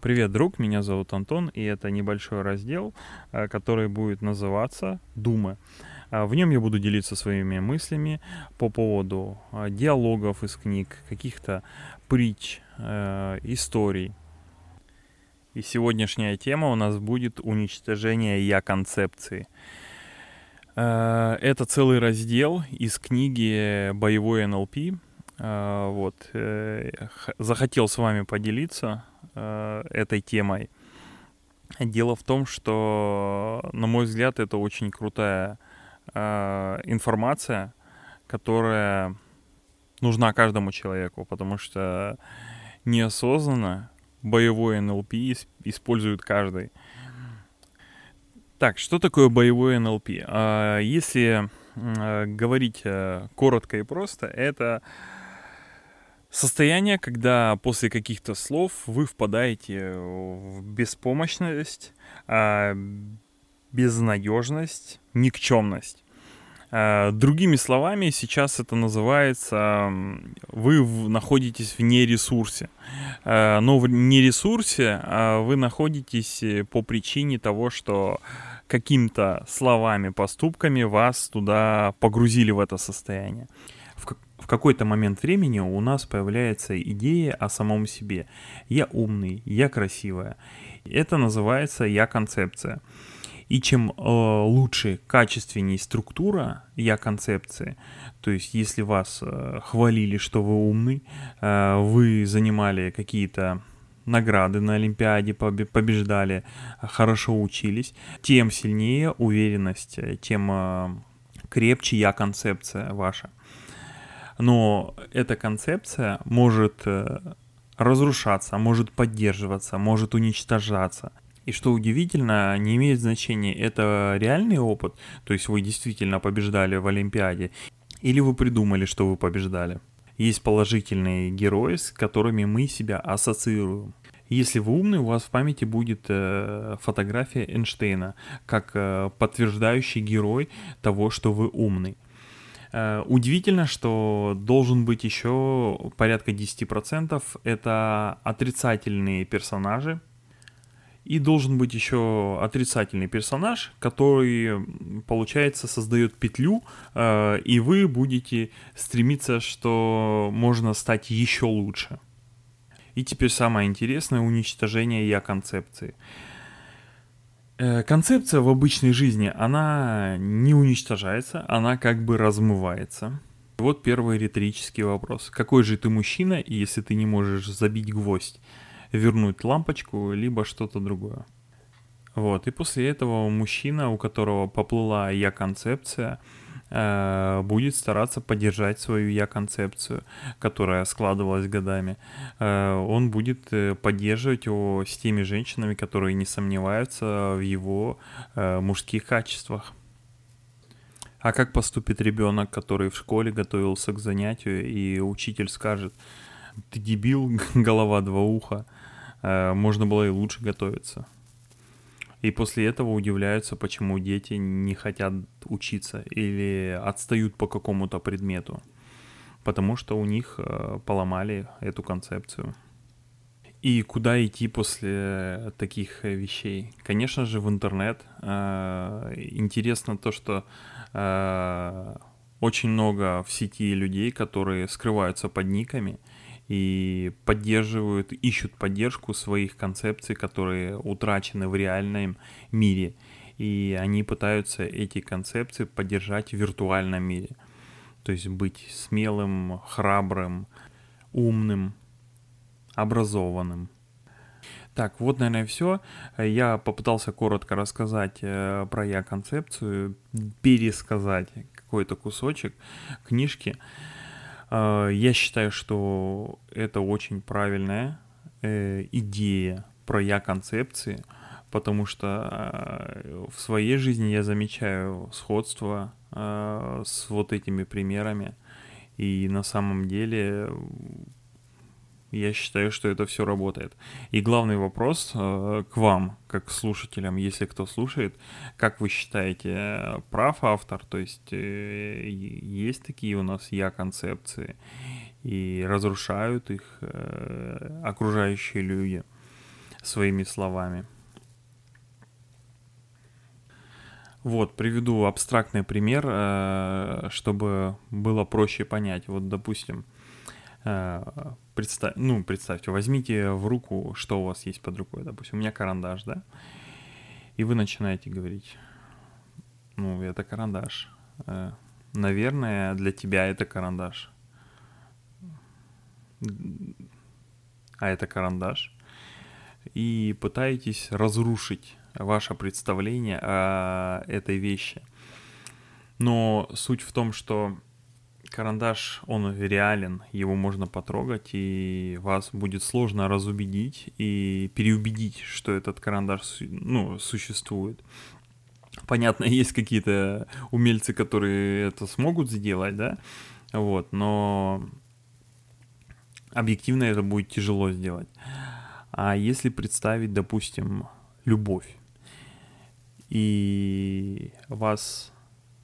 Привет, друг, меня зовут Антон, и это небольшой раздел, э, который будет называться «Думы». А, в нем я буду делиться своими мыслями по поводу а, диалогов из книг, каких-то притч, э, историй. И сегодняшняя тема у нас будет уничтожение я-концепции. Э, это целый раздел из книги «Боевой НЛП». Вот. Захотел с вами поделиться э, этой темой. Дело в том, что, на мой взгляд, это очень крутая э, информация, которая нужна каждому человеку, потому что неосознанно боевой НЛП использует каждый. Так, что такое боевой НЛП? Если говорить э, коротко и просто, это Состояние, когда после каких-то слов вы впадаете в беспомощность, а, безнадежность, никчемность. А, другими словами, сейчас это называется, вы находитесь в нересурсе. А, но в нересурсе вы находитесь э, по причине того, что какими-то словами, поступками вас туда погрузили в это состояние какой-то момент времени у нас появляется идея о самом себе. Я умный, я красивая. Это называется я-концепция. И чем э, лучше, качественнее структура я-концепции, то есть если вас э, хвалили, что вы умный, э, вы занимали какие-то награды на Олимпиаде, побеждали, хорошо учились, тем сильнее уверенность, тем э, крепче я-концепция ваша но эта концепция может э, разрушаться, может поддерживаться, может уничтожаться. И что удивительно, не имеет значения, это реальный опыт, то есть вы действительно побеждали в Олимпиаде, или вы придумали, что вы побеждали. Есть положительные герои, с которыми мы себя ассоциируем. Если вы умный, у вас в памяти будет э, фотография Эйнштейна, как э, подтверждающий герой того, что вы умный. Э, удивительно, что должен быть еще порядка 10% это отрицательные персонажи. И должен быть еще отрицательный персонаж, который, получается, создает петлю, э, и вы будете стремиться, что можно стать еще лучше. И теперь самое интересное уничтожение я концепции. Э, концепция в обычной жизни, она не уничтожается, она как бы размывается. Вот первый риторический вопрос. Какой же ты мужчина, если ты не можешь забить гвоздь, вернуть лампочку, либо что-то другое? Вот, и после этого мужчина, у которого поплыла я-концепция, будет стараться поддержать свою я-концепцию, которая складывалась годами. Э, он будет э, поддерживать его с теми женщинами, которые не сомневаются в его мужских качествах. А как поступит ребенок, который в школе готовился к занятию, и учитель скажет, ты дебил, голова два уха, можно было и лучше готовиться. И после этого удивляются, почему дети не хотят учиться или отстают по какому-то предмету. Потому что у них э, поломали эту концепцию. И куда идти после таких вещей? Конечно же, в интернет. Э, интересно то, что э, очень много в сети людей, которые скрываются под никами и поддерживают, ищут поддержку своих концепций, которые утрачены в реальном мире. И они пытаются эти концепции поддержать в виртуальном мире. То есть быть смелым, храбрым, умным, образованным. Так, вот, наверное, все. Я попытался коротко рассказать э, про я-концепцию, пересказать какой-то кусочек книжки. А, я считаю, что это очень правильная э, идея про я-концепции, потому что а, в своей жизни я замечаю сходство с вот этими примерами. И на самом деле я считаю, что это все работает. И главный вопрос э, к вам, как слушателям, если кто слушает, как вы считаете, прав автор? То есть э, есть такие у нас я-концепции и разрушают их э, окружающие люди? своими словами. Вот, приведу абстрактный пример, чтобы было проще понять. Вот, допустим, представь, ну, представьте, возьмите в руку, что у вас есть под рукой. Допустим, у меня карандаш, да? И вы начинаете говорить, ну, это карандаш. Э, наверное, для тебя это карандаш. А это карандаш. И пытаетесь разрушить ваше представление о этой вещи. Но суть в том, что карандаш, он реален, его можно потрогать, и вас будет сложно разубедить и переубедить, что этот карандаш ну, существует. Понятно, есть какие-то умельцы, которые это смогут сделать, да, вот, но объективно это будет тяжело сделать. А если представить, допустим, любовь, и вас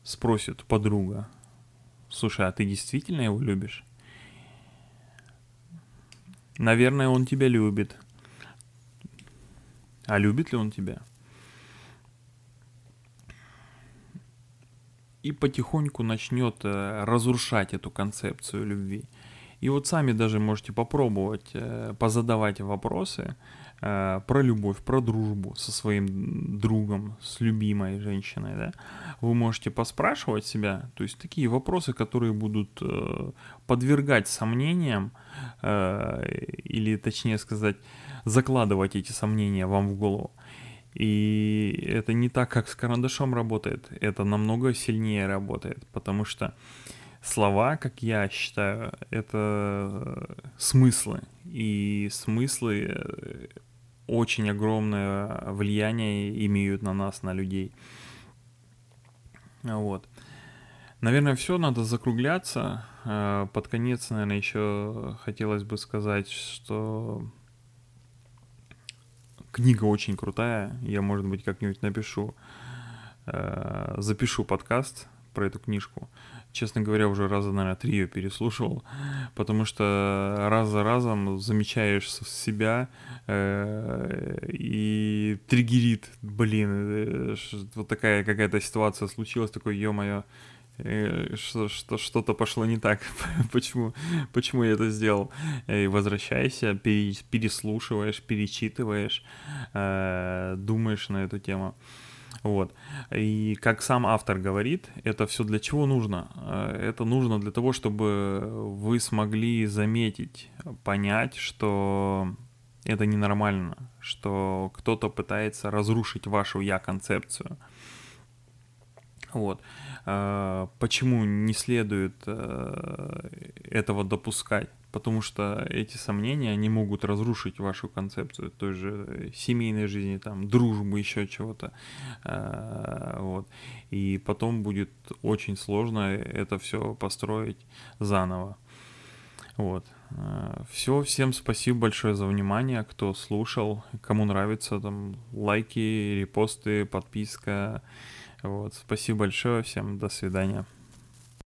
спросит подруга, слушай, а ты действительно его любишь? Наверное, он тебя любит. А любит ли он тебя? И потихоньку начнет э, разрушать эту концепцию любви. И вот сами даже можете попробовать э, позадавать вопросы, Э, про любовь, про дружбу со своим другом, с любимой женщиной, да, вы можете поспрашивать себя, то есть такие вопросы, которые будут э, подвергать сомнениям, или точнее сказать, закладывать эти сомнения вам в голову. И это не так, как с карандашом работает, это намного сильнее работает, потому что слова, как я считаю, это смыслы. И смыслы очень огромное влияние имеют на нас, на людей. Вот. Наверное, все, надо закругляться. Э, под конец, наверное, еще хотелось бы сказать, что книга очень крутая. Я, может быть, как-нибудь напишу, э, запишу подкаст про эту книжку честно говоря, уже раза, наверное, три ее переслушивал, потому что раз за разом замечаешь себя э, и триггерит, блин, э, вот такая какая-то ситуация случилась, такой, ё-моё, э, что, что, что-то пошло не так, почему, почему я это сделал. И возвращайся, переслушиваешь, перечитываешь, э, думаешь на эту тему. Вот. И как сам автор говорит, это все для чего нужно? Э, это нужно для того, чтобы вы смогли заметить, понять, что это ненормально, что кто-то пытается разрушить вашу я-концепцию. Вот. Э, почему не следует э, этого допускать? Потому что эти сомнения, они могут разрушить вашу концепцию той же семейной жизни, там, дружбы, еще чего-то, э, вот, и потом будет очень сложно это все построить заново, вот. Э, все, всем спасибо большое за внимание, кто слушал, кому нравится, там, лайки, репосты, подписка, вот, спасибо большое, всем до свидания.